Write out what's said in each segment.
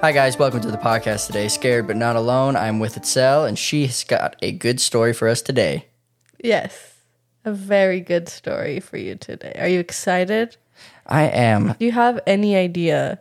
Hi, guys. Welcome to the podcast today. Scared but not alone. I'm with Itzel, and she's got a good story for us today. Yes. A very good story for you today. Are you excited? I am. Do you have any idea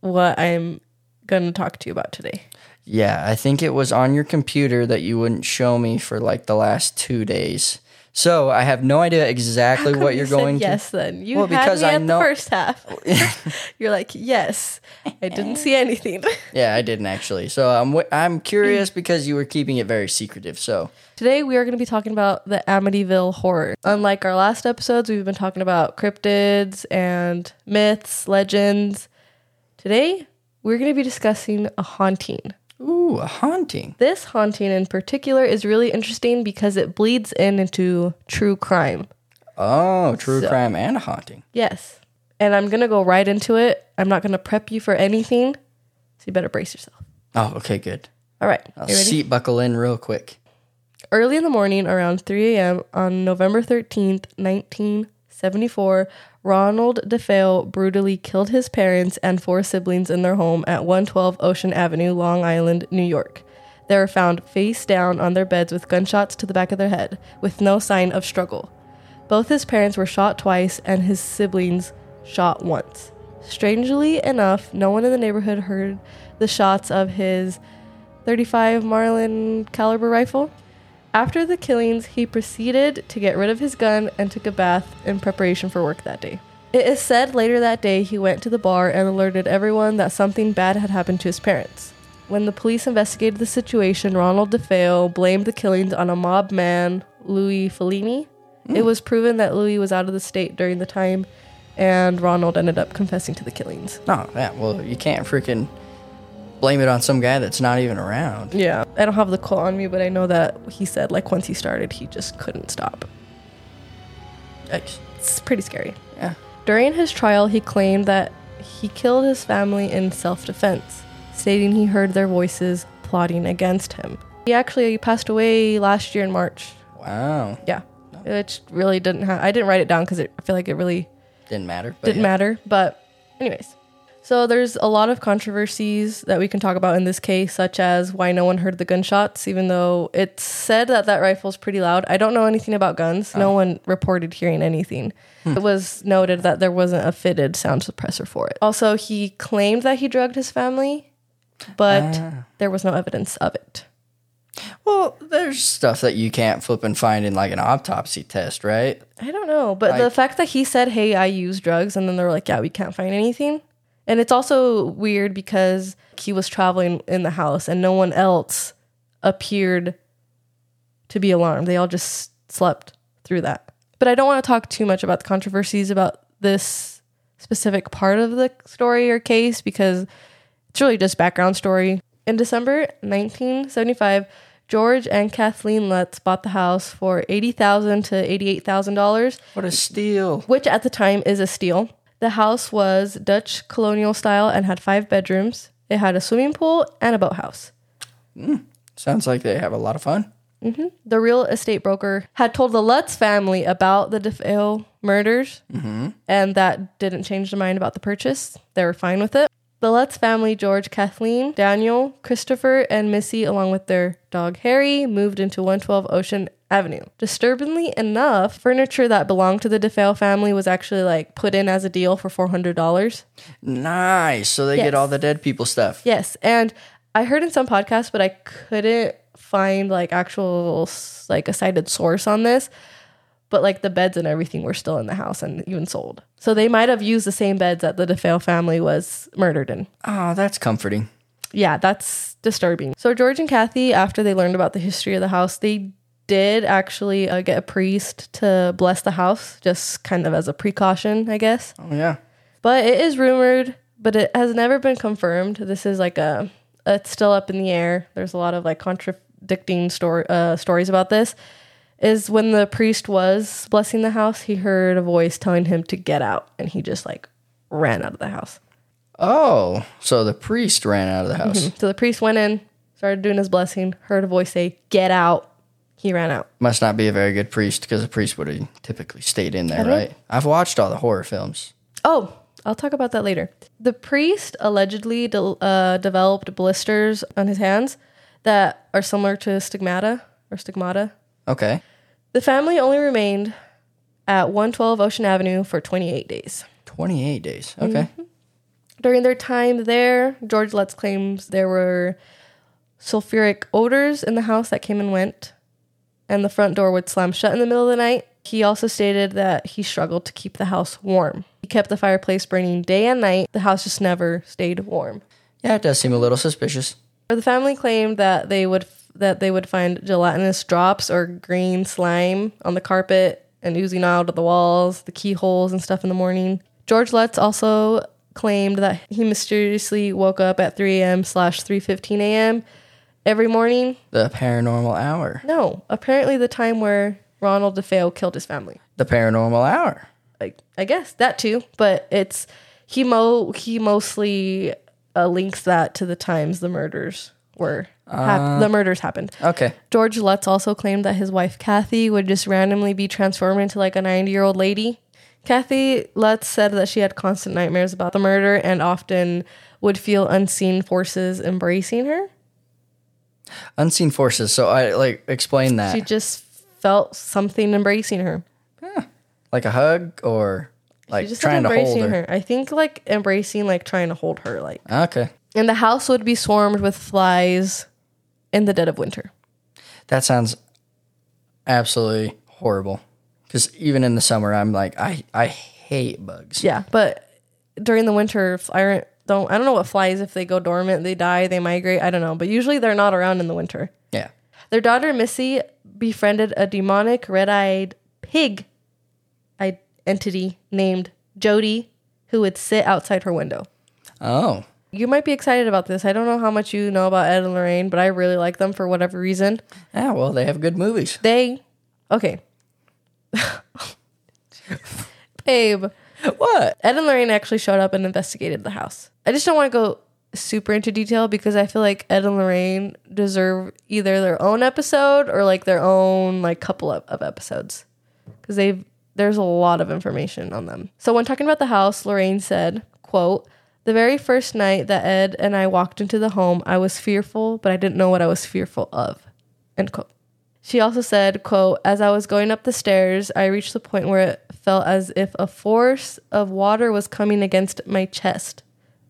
what I'm going to talk to you about today? Yeah, I think it was on your computer that you wouldn't show me for like the last two days. So I have no idea exactly what you're You going yes then. You Well, had because me I at know- the first half. You're like, yes. I didn't see anything. Yeah, I didn't actually. So I'm w- I'm curious because you were keeping it very secretive. So Today we are going to be talking about the Amityville horror. Unlike our last episodes, we've been talking about cryptids and myths, legends. Today we're going to be discussing a haunting. Ooh, a haunting. This haunting in particular is really interesting because it bleeds in into true crime. Oh, true So- crime and a haunting. Yes. And I'm going to go right into it. I'm not going to prep you for anything. So you better brace yourself. Oh, okay, good. All right. I'll seat buckle in real quick. Early in the morning, around 3 a.m. on November 13th, 1974, Ronald DeFeo brutally killed his parents and four siblings in their home at 112 Ocean Avenue, Long Island, New York. They were found face down on their beds with gunshots to the back of their head, with no sign of struggle. Both his parents were shot twice and his siblings shot once. Strangely enough, no one in the neighborhood heard the shots of his 35 Marlin caliber rifle. After the killings, he proceeded to get rid of his gun and took a bath in preparation for work that day. It is said later that day he went to the bar and alerted everyone that something bad had happened to his parents. When the police investigated the situation, Ronald DeFeo blamed the killings on a mob man, Louis Falini. Hmm. It was proven that Louis was out of the state during the time, and Ronald ended up confessing to the killings. Oh, yeah. Well, you can't freaking blame it on some guy that's not even around. Yeah. I don't have the quote on me, but I know that he said, like, once he started, he just couldn't stop. Yikes. It's pretty scary. Yeah. During his trial, he claimed that he killed his family in self defense, stating he heard their voices plotting against him. He actually passed away last year in March. Wow. Yeah. Which really didn't have, I didn't write it down because I feel like it really Didn't matter. Didn't yeah. matter. But, anyways. So there's a lot of controversies that we can talk about in this case, such as why no one heard the gunshots, even though it's said that that rifle's pretty loud. I don't know anything about guns. No ah. one reported hearing anything. Hmm. It was noted that there wasn't a fitted sound suppressor for it. Also, he claimed that he drugged his family, but ah. there was no evidence of it. Well, there's stuff that you can't flip and find in like an autopsy test, right? I don't know, but the fact that he said, "Hey, I use drugs," and then they're like, "Yeah, we can't find anything," and it's also weird because he was traveling in the house and no one else appeared to be alarmed. They all just slept through that. But I don't want to talk too much about the controversies about this specific part of the story or case because it's really just background story. In December 1975, George and Kathleen Lutz bought the house for 80,000 to $88,000, What a steal. which at the time is a steal. The house was Dutch colonial style and had five bedrooms. It had a swimming pool and a boathouse. Hmm. Sounds like they have a lot of fun. Mm-hmm. The real estate broker had told the Lutz family about the DeFeo murders, mm-hmm. and that didn't change their mind about the purchase. They were fine with it. The Lutz family, George, Kathleen, Daniel, Christopher, and Missy, along with their dog Harry, moved into 112 Ocean Avenue. Disturbingly enough, furniture that belonged to the DeFeo family was actually like put in as a deal for $400. Nice. So they Yes. get all the dead people stuff. Yes, and I heard in some podcasts, but I couldn't find like actual like a cited source on this. But like the beds and everything were still in the house and even sold. So they might have used the same beds that the DeFeo family was murdered in. Oh, that's comforting. Yeah, that's disturbing. So George and Kathy, after they learned about the history of the house, they did actually uh, get a priest to bless the house, just kind of as a precaution, I guess. Oh, yeah. But it is rumored, but it has never been confirmed. This is like a, it's still up in the air. There's a lot of like contradicting story, uh, stories about this. Is when the priest was blessing the house, he heard a voice telling him to get out, and he just like ran out of the house. Oh, so the priest ran out of the house. So the priest went in, started doing his blessing, heard a voice say, Get out. He ran out. Must not be a very good priest because a priest would have typically stayed in there, right? I've watched all the horror films. Oh, I'll talk about that later. The priest allegedly de- uh, developed blisters on his hands that are similar to stigmata or stigmata. Okay. The family only remained at 112 Ocean Avenue for 28 days. 28 days. Okay. During their time there, George Lutz claims there were sulfuric odors in the house that came and went, and the front door would slam shut in the middle of the night. He also stated that he struggled to keep the house warm. He kept the fireplace burning day and night. The house just never stayed warm. Yeah, it does seem a little suspicious. The family claimed that they would that they would find gelatinous drops or green slime on the carpet and oozing out of the walls, the keyholes and stuff in the morning. George Lutz also claimed that he mysteriously woke up at 3 a.m. slash 3:15 a.m. every morning. The paranormal hour. No, apparently the time where Ronald DeFeo killed his family. The paranormal hour. I, I guess that too, but it's he mo he mostly uh, links that to the times the murders were hap- the murders happened. Okay. George Lutz also claimed that his wife Kathy would just randomly be transformed into like a 90 year old lady. Kathy Lutz said that she had constant nightmares about the murder and often would feel unseen forces embracing her. Unseen forces. So I like explain that. She just felt something embracing her. like a hug or like She just trying to hold embracing her. her. I think like embracing, like trying to hold her. Like, Okay. and the house would be swarmed with flies in the dead of winter. That sounds absolutely horrible. Because even in the summer, I'm like, I, I hate bugs. Yeah, but during the winter, I don't. I don't know what flies if they go dormant, they die, they migrate. I don't know, but usually they're not around in the winter. Yeah. Their daughter Missy befriended a demonic red-eyed pig i- entity named Jody, who would sit outside her window. Oh. You might be excited about this. I don't know how much you know about Ed and Lorraine, but I really like them for whatever reason. Yeah, well, they have good movies. They, okay, babe. What? Ed and Lorraine actually showed up and investigated the house. I just don't want to go super into detail because I feel like Ed and Lorraine deserve either their own episode or like their own like couple of, of episodes because they've there's a lot of information on them. So when talking about the house, Lorraine said, "quote The very first night that Ed and I walked into the home, I was fearful, but I didn't know what I was fearful of." End quote. She also said, quote, as I was going up the stairs, I reached the point where it felt as if a force of water was coming against my chest,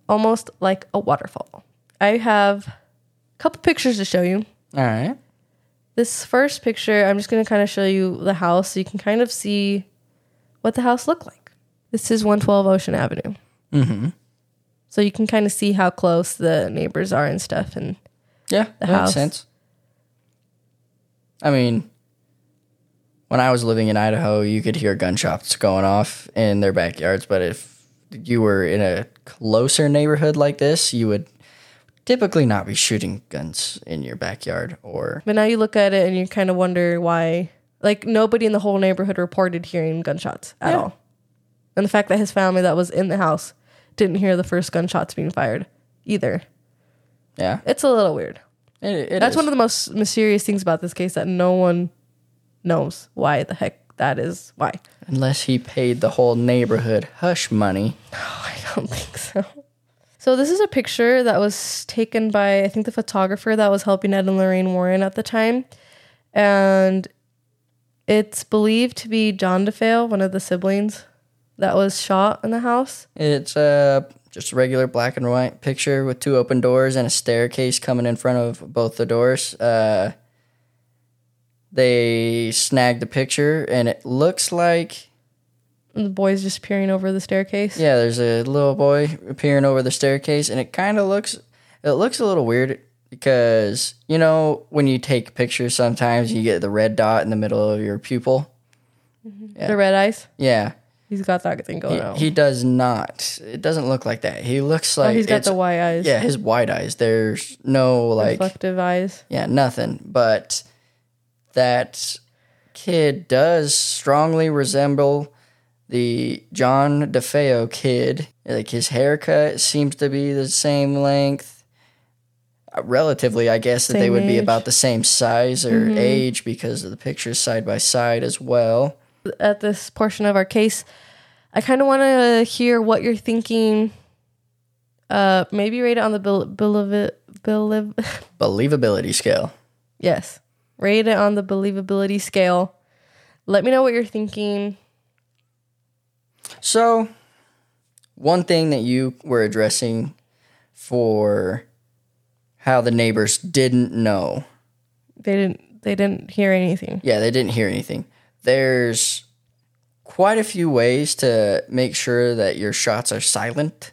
almost like a waterfall. I have a couple pictures to show you. All right. This first picture, I'm just going to kind of show you the house so you can kind of see what the house looked like. This is 112 Ocean Avenue. Mm-hmm. So you can kind of see how close the neighbors are and stuff. And Yeah, The that house. makes sense. I mean, when I was living in Idaho, you could hear gunshots going off in their backyards, but if you were in a closer neighborhood like this, you would typically not be shooting guns in your backyard or But now you look at it and you kind of wonder why, like, nobody in the whole neighborhood reported hearing gunshots at Yeah. all. And the fact that his family that was in the house didn't hear the first gunshots being fired either. yeah. It's a little weird. It, it That's is. one of the most mysterious things about this case that no one knows why the heck that is. Why? Unless he paid the whole neighborhood hush money. I don't think so. So this is a picture that was taken by I think the photographer that was helping Ed and Lorraine Warren at the time, and it's believed to be John DeFeo, one of the siblings, that was shot in the house. It's uh, just a regular black and white picture with two open doors and a staircase coming in front of both the doors. Uh, they snagged the picture, and it looks like the boy's just peering over the staircase. yeah, there's a little boy peering over the staircase, and it kind of looks it looks a little weird because you know when you take pictures, sometimes you get the red dot in the middle of your pupil. The red eyes. Yeah, He's got that thing going on. he, he does not. It doesn't look like that. He looks oh, like he's got the white eyes. Yeah, his wide eyes. There's no like reflective eyes. yeah, nothing. But that kid does strongly resemble the John DeFeo kid. Like his haircut seems to be the same length. Uh, Relatively, I guess that they Same would be about the same size or age because of the pictures side by side as well. At this portion of our case, I kind of want to hear what you're thinking. Uh, maybe rate it on the bill, bill of it, bill of, Believability scale. yes, rate it on the believability scale. Let me know what you're thinking. So, one thing that you were addressing for how the neighbors didn't know. They didn't, they didn't hear anything. Yeah, they didn't hear anything. There's quite a few ways to make sure that your shots are silent.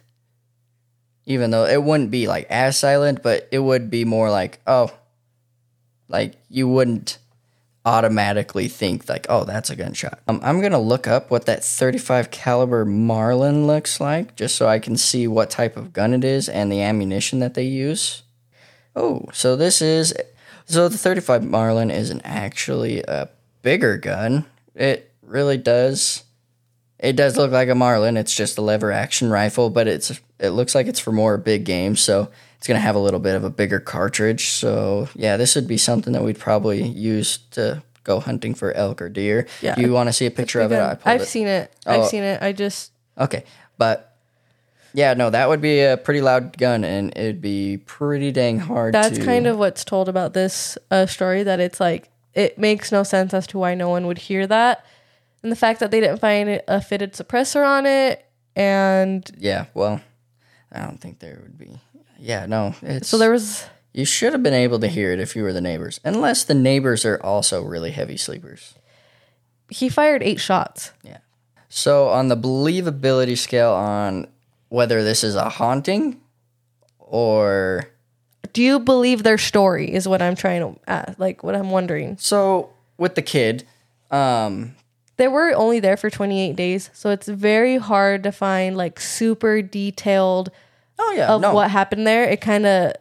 Even though it wouldn't be like as silent, but it would be more like, oh, like you wouldn't automatically think like, oh, that's a gunshot. Um, I'm gonna look up what that 35 caliber Marlin looks like, just so I can see what type of gun it is and the ammunition that they use. Oh, so this is so the 35 Marlin isn't actually a bigger gun. It really does. It does look like a Marlin. It's just a lever action rifle, but it's it looks like it's for more big games, so it's gonna have a little bit of a bigger cartridge. So yeah, this would be something that we'd probably use to go hunting for elk or deer. Yeah. Do you want to see a picture of it? I I've it. seen it. Oh. I've seen it. I just Okay, but yeah, no, that would be a pretty loud gun, and it'd be pretty dang hard. that's to, kind of what's told about this uh, story that it's like it makes no sense as to why no one would hear that and the fact that they didn't find a fitted suppressor on it and yeah. Well, I don't think there would be. Yeah, no. It's, so there was You should have been able to hear it if you were the neighbors, unless the neighbors are also really heavy sleepers. he fired eight shots Yeah. So, on the believability scale, on whether this is a haunting or do you believe their story is what i'm trying to ask like what i'm wondering? So with the kid, um, they were only there for 28 days so it's very hard to find like super detailed oh yeah, of no, what happened there. It kind of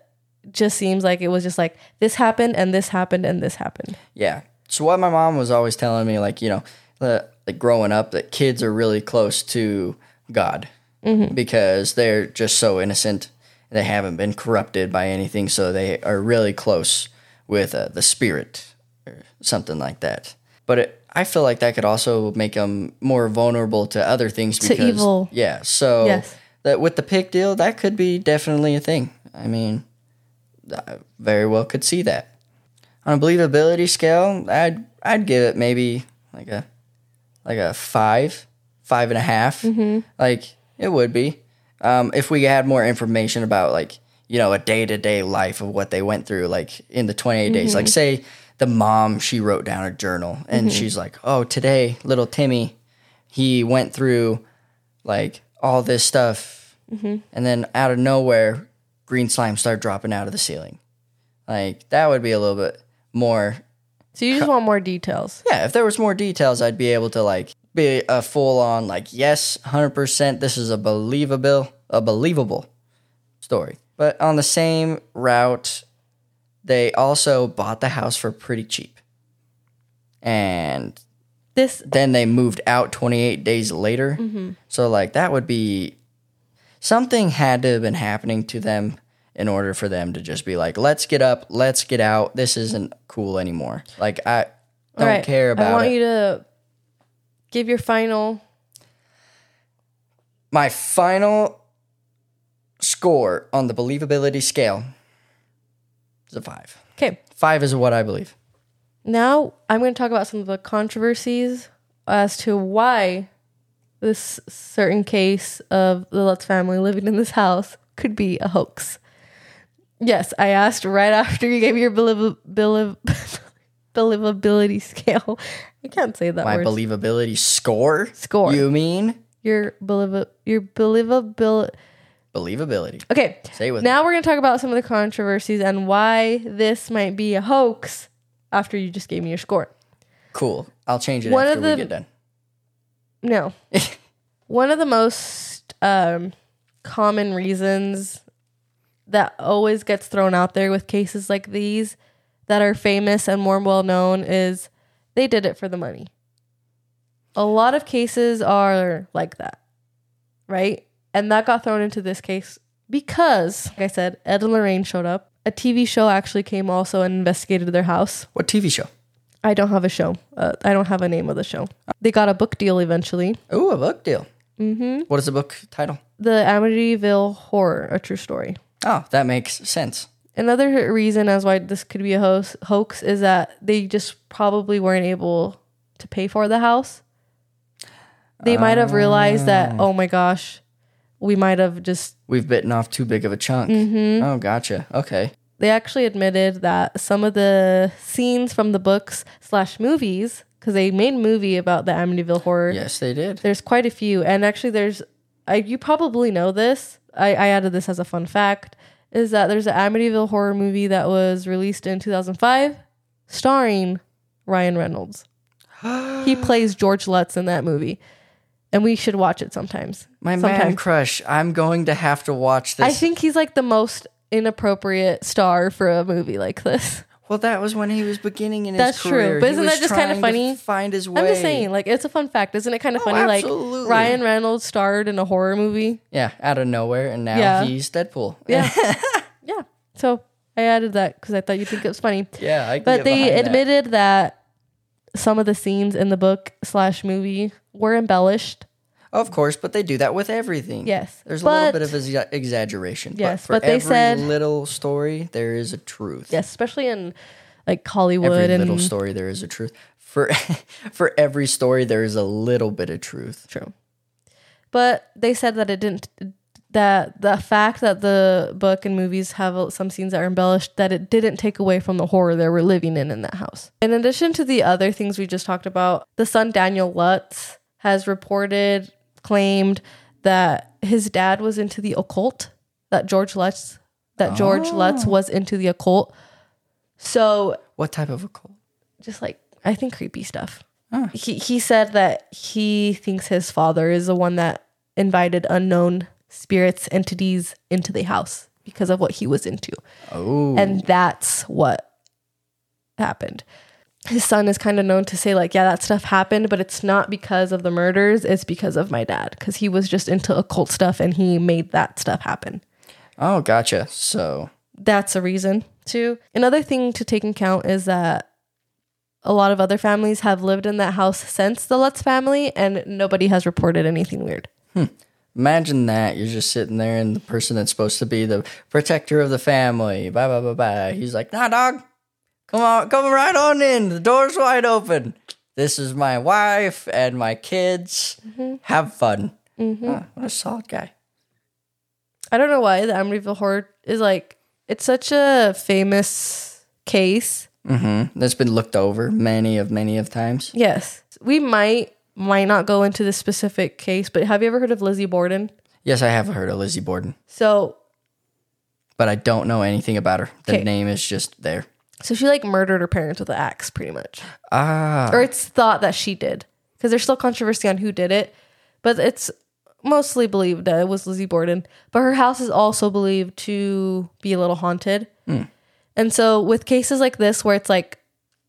just seems like it was just like this happened and this happened and this happened. Yeah. So what my mom was always telling me, like you know, the, like growing up, that kids are really close to God mm-hmm. because they're just so innocent. They haven't been corrupted by anything, so they are really close with uh, the spirit or something like that. But it, I feel like that could also make them more vulnerable to other things. To Because, evil. Yeah. So Yes. that with the pig deal, that could be definitely a thing. I mean, I very well could see that. On a believability scale, I'd I'd give it maybe like a like a five, five and a half. Like it would be um, if we had more information about like you know a day to day life of what they went through, like in the twenty eight days. Like mm-hmm. say the mom she wrote down a journal and mm-hmm. she's like, oh today little Timmy, he went through like all this stuff, mm-hmm. and then out of nowhere, green slime started dropping out of the ceiling. Like that would be a little bit more. so you just want more details Yeah, if there was more details, I'd be able to like be a full on like yes, hundred percent. This is a believable, a believable story. But on the same route, they also bought the house for pretty cheap, and this then they moved out 28 days later. Mm-hmm. So like that would be something had to have been happening to them in order for them to just be like, let's get up, let's get out. This isn't cool anymore. Like I don't right, care about it. I want it. you to give your final. My final score on the believability scale is a five. Okay, Five is what I believe. now I'm going to talk about some of the controversies as to why this certain case of the Lutz family living in this house could be a hoax. Yes, I asked right after you gave your believ- believ- believability scale. I can't say that My word. believability score? Score. You mean your believ- your believability. Believability. Okay, Say it with now we're going to talk about some of the controversies and why this might be a hoax after you just gave me your score. Cool. I'll change it One after of we get done. No. One of the most um, common reasons that always gets thrown out there with cases like these that are famous and more well known is they did it for the money. A lot of cases are like that, right? And that got thrown into this case because, like I said, Ed and Lorraine showed up. A TV show actually came also and investigated their house. What TV show? I don't have a show. Uh, I don't have a name of the show. They got a book deal eventually. Ooh, a book deal. Mm-hmm. What is the book title? The Amityville Horror, a true story. Oh, that makes sense. Another reason as why this could be a hoax, hoax is that they just probably weren't able to pay for the house. They might have realized that, oh my gosh, we might have just. We've bitten off too big of a chunk. Mm-hmm. Oh, gotcha. Okay. They actually admitted that some of the scenes from the books slash movies, because they made a movie about the Amityville horror. Yes, they did. There's quite a few, and actually, there's. I, you probably know this. I, I added this as a fun fact. Is that there's an Amityville horror movie that was released in 2005, starring Ryan Reynolds. he plays George Lutz in that movie, and we should watch it sometimes. My man crush. I'm going to have to watch this. I think he's like the most inappropriate star for a movie like this. well, that was when he was beginning in his That's true. career. But He isn't was that just kinda trying to funny? Find his way. I'm just saying, like, it's a fun fact. Isn't it kind of Oh, funny? absolutely. Like, Ryan Reynolds starred in a horror movie. Yeah, out of nowhere, and now Yeah. he's Deadpool. Yeah. yeah. So I added that because I thought you'd think it was funny. yeah. I can But get they behind that. admitted that. Some of the scenes in the book slash movie were embellished. Of course, but they do that with everything. Yes, There's a little but- bit of exa- exaggeration. Yes, but for but they every said- little story, there is a truth. Yes, especially in like Hollywood Every and little story, there is a truth. For for every story, there is a little bit of truth. True. But they said that it didn't that the fact that the book and movies have some scenes that are embellished that it didn't take away from the horror they were living in in that house. In addition to the other things we just talked about, the son Daniel Lutz has reported claimed that his dad was into the occult, that George Lutz that George Lutz oh. was into the occult. So What type of occult? just like I think creepy stuff. He he said that he thinks his father is the one that invited unknown spirits entities into the house because of what he was into. Oh, And that's what happened. His son is kind of known to say like, yeah, that stuff happened, but it's not because of the murders, it's because of my dad cuz he was just into occult stuff and he made that stuff happen oh, gotcha. So that's a reason too. Another thing to take in account is that a lot of other families have lived in that house since the Lutz family, and nobody has reported anything weird. Hmm. Imagine that you're just sitting there, and the person that's supposed to be the protector of the family, blah blah blah blah. He's like, "Nah, dog, come on, come right on in. The door's wide open. This is my wife and my kids. Mm-hmm. Have fun." Ah, what a solid guy. I don't know why the Amityville Horror is like it's such a famous case. Mm-hmm. That's been looked over many of many of times. Yes, we might might not go into this specific case, but have you ever heard of Lizzie Borden? Yes, I have heard of Lizzie Borden, So, but I don't know anything about her. The name is just there. so she like murdered her parents with an axe, pretty much. Ah, or it's thought that she did because there's still controversy on who did it but it's mostly believed that it was lizzie borden but her house is also believed to be a little haunted and so with cases like this where it's like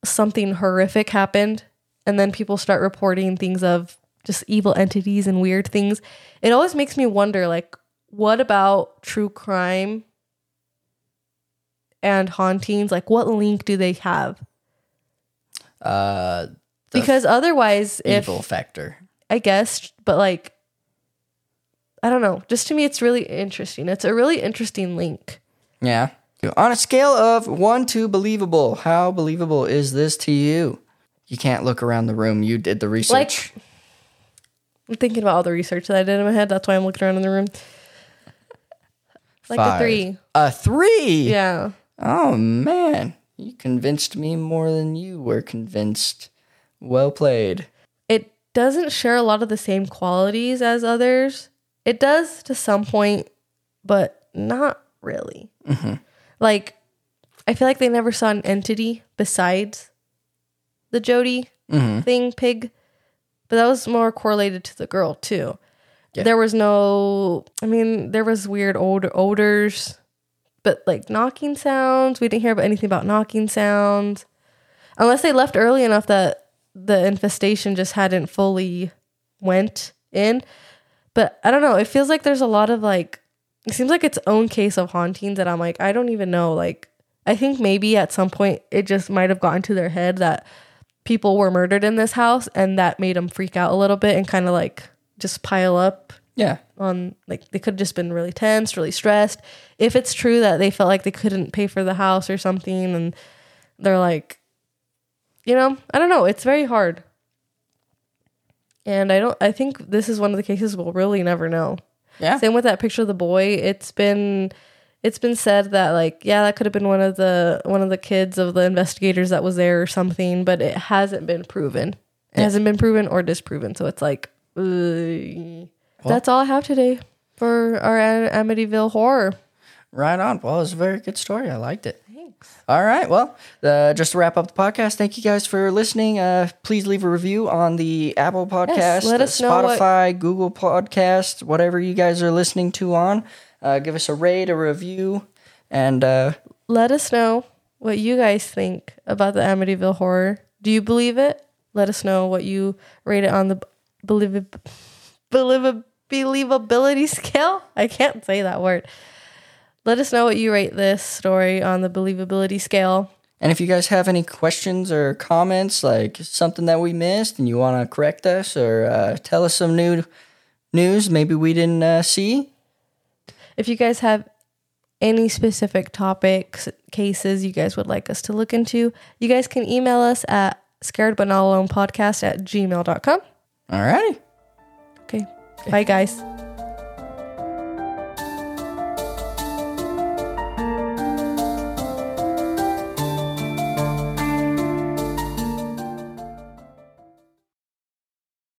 something horrific happened and then people start reporting things of just evil entities and weird things it always makes me wonder like what about true crime and hauntings like what link do they have uh, because otherwise if evil factor. I guess, but like, I don't know. Just to me, it's really interesting. It's a really interesting link. Yeah. On a scale of one to believable, how believable is this to you? You can't look around the room. You did the research. I'm thinking about all the research that I did in my head. That's why I'm looking around in the room. Like a three. A three. Yeah. Oh man, you convinced me more than you were convinced. Well played. It doesn't share a lot of the same qualities as others. It does to some point, but not really. Mm-hmm. Like, I feel like they never saw an entity besides the Jody mm-hmm. thing, pig. But that was more correlated to the girl too. Yeah. There was no, I mean, there was weird odor, odors, but like knocking sounds. We didn't hear about anything about knocking sounds, unless they left early enough that the infestation just hadn't fully went in. But I don't know. It feels like there's a lot of like, it seems like its own case of hauntings that I'm like, I don't even know. Like, I think maybe at some point it just might have gotten to their head that people were murdered in this house and that made them freak out a little bit and kind of like just pile up Yeah. on like they could have just been really tense, really stressed. If it's true that they felt like they couldn't pay for the house or something and they're like you know, I don't know, it's very hard. And I don't I think this is one of the cases we'll really never know. Yeah. Same with that picture of the boy. It's been it's been said that like yeah, that could have been one of the one of the kids of the investigators that was there or something, but it hasn't been proven. It Yeah. hasn't been proven or disproven. So it's like uh, that's all I have today for our Am- Amityville horror. Right on. Well, it was a very good story. I liked it. Thanks. All right. Well, uh, just to wrap up the podcast, thank you guys for listening. Uh, please leave a review on the Apple Podcast, let uh, know what- Spotify, Google Podcast, whatever you guys are listening to on. Uh, give us a rate, a review, and uh, Let us know what you guys think about the Amityville horror. Do you believe it? Let us know what you rate it on the believe believe believability scale. I can't say that word. Let us know what you rate this story on the believability scale. and if you guys have any questions or comments, like something that we missed, and you want to correct us or uh, tell us some new news maybe we didn't uh, see, If you guys have any specific topics, cases you guys would like us to look into, you guys can email us at scared but not alone podcast at gmail.com. all righty. Okay. Bye, guys.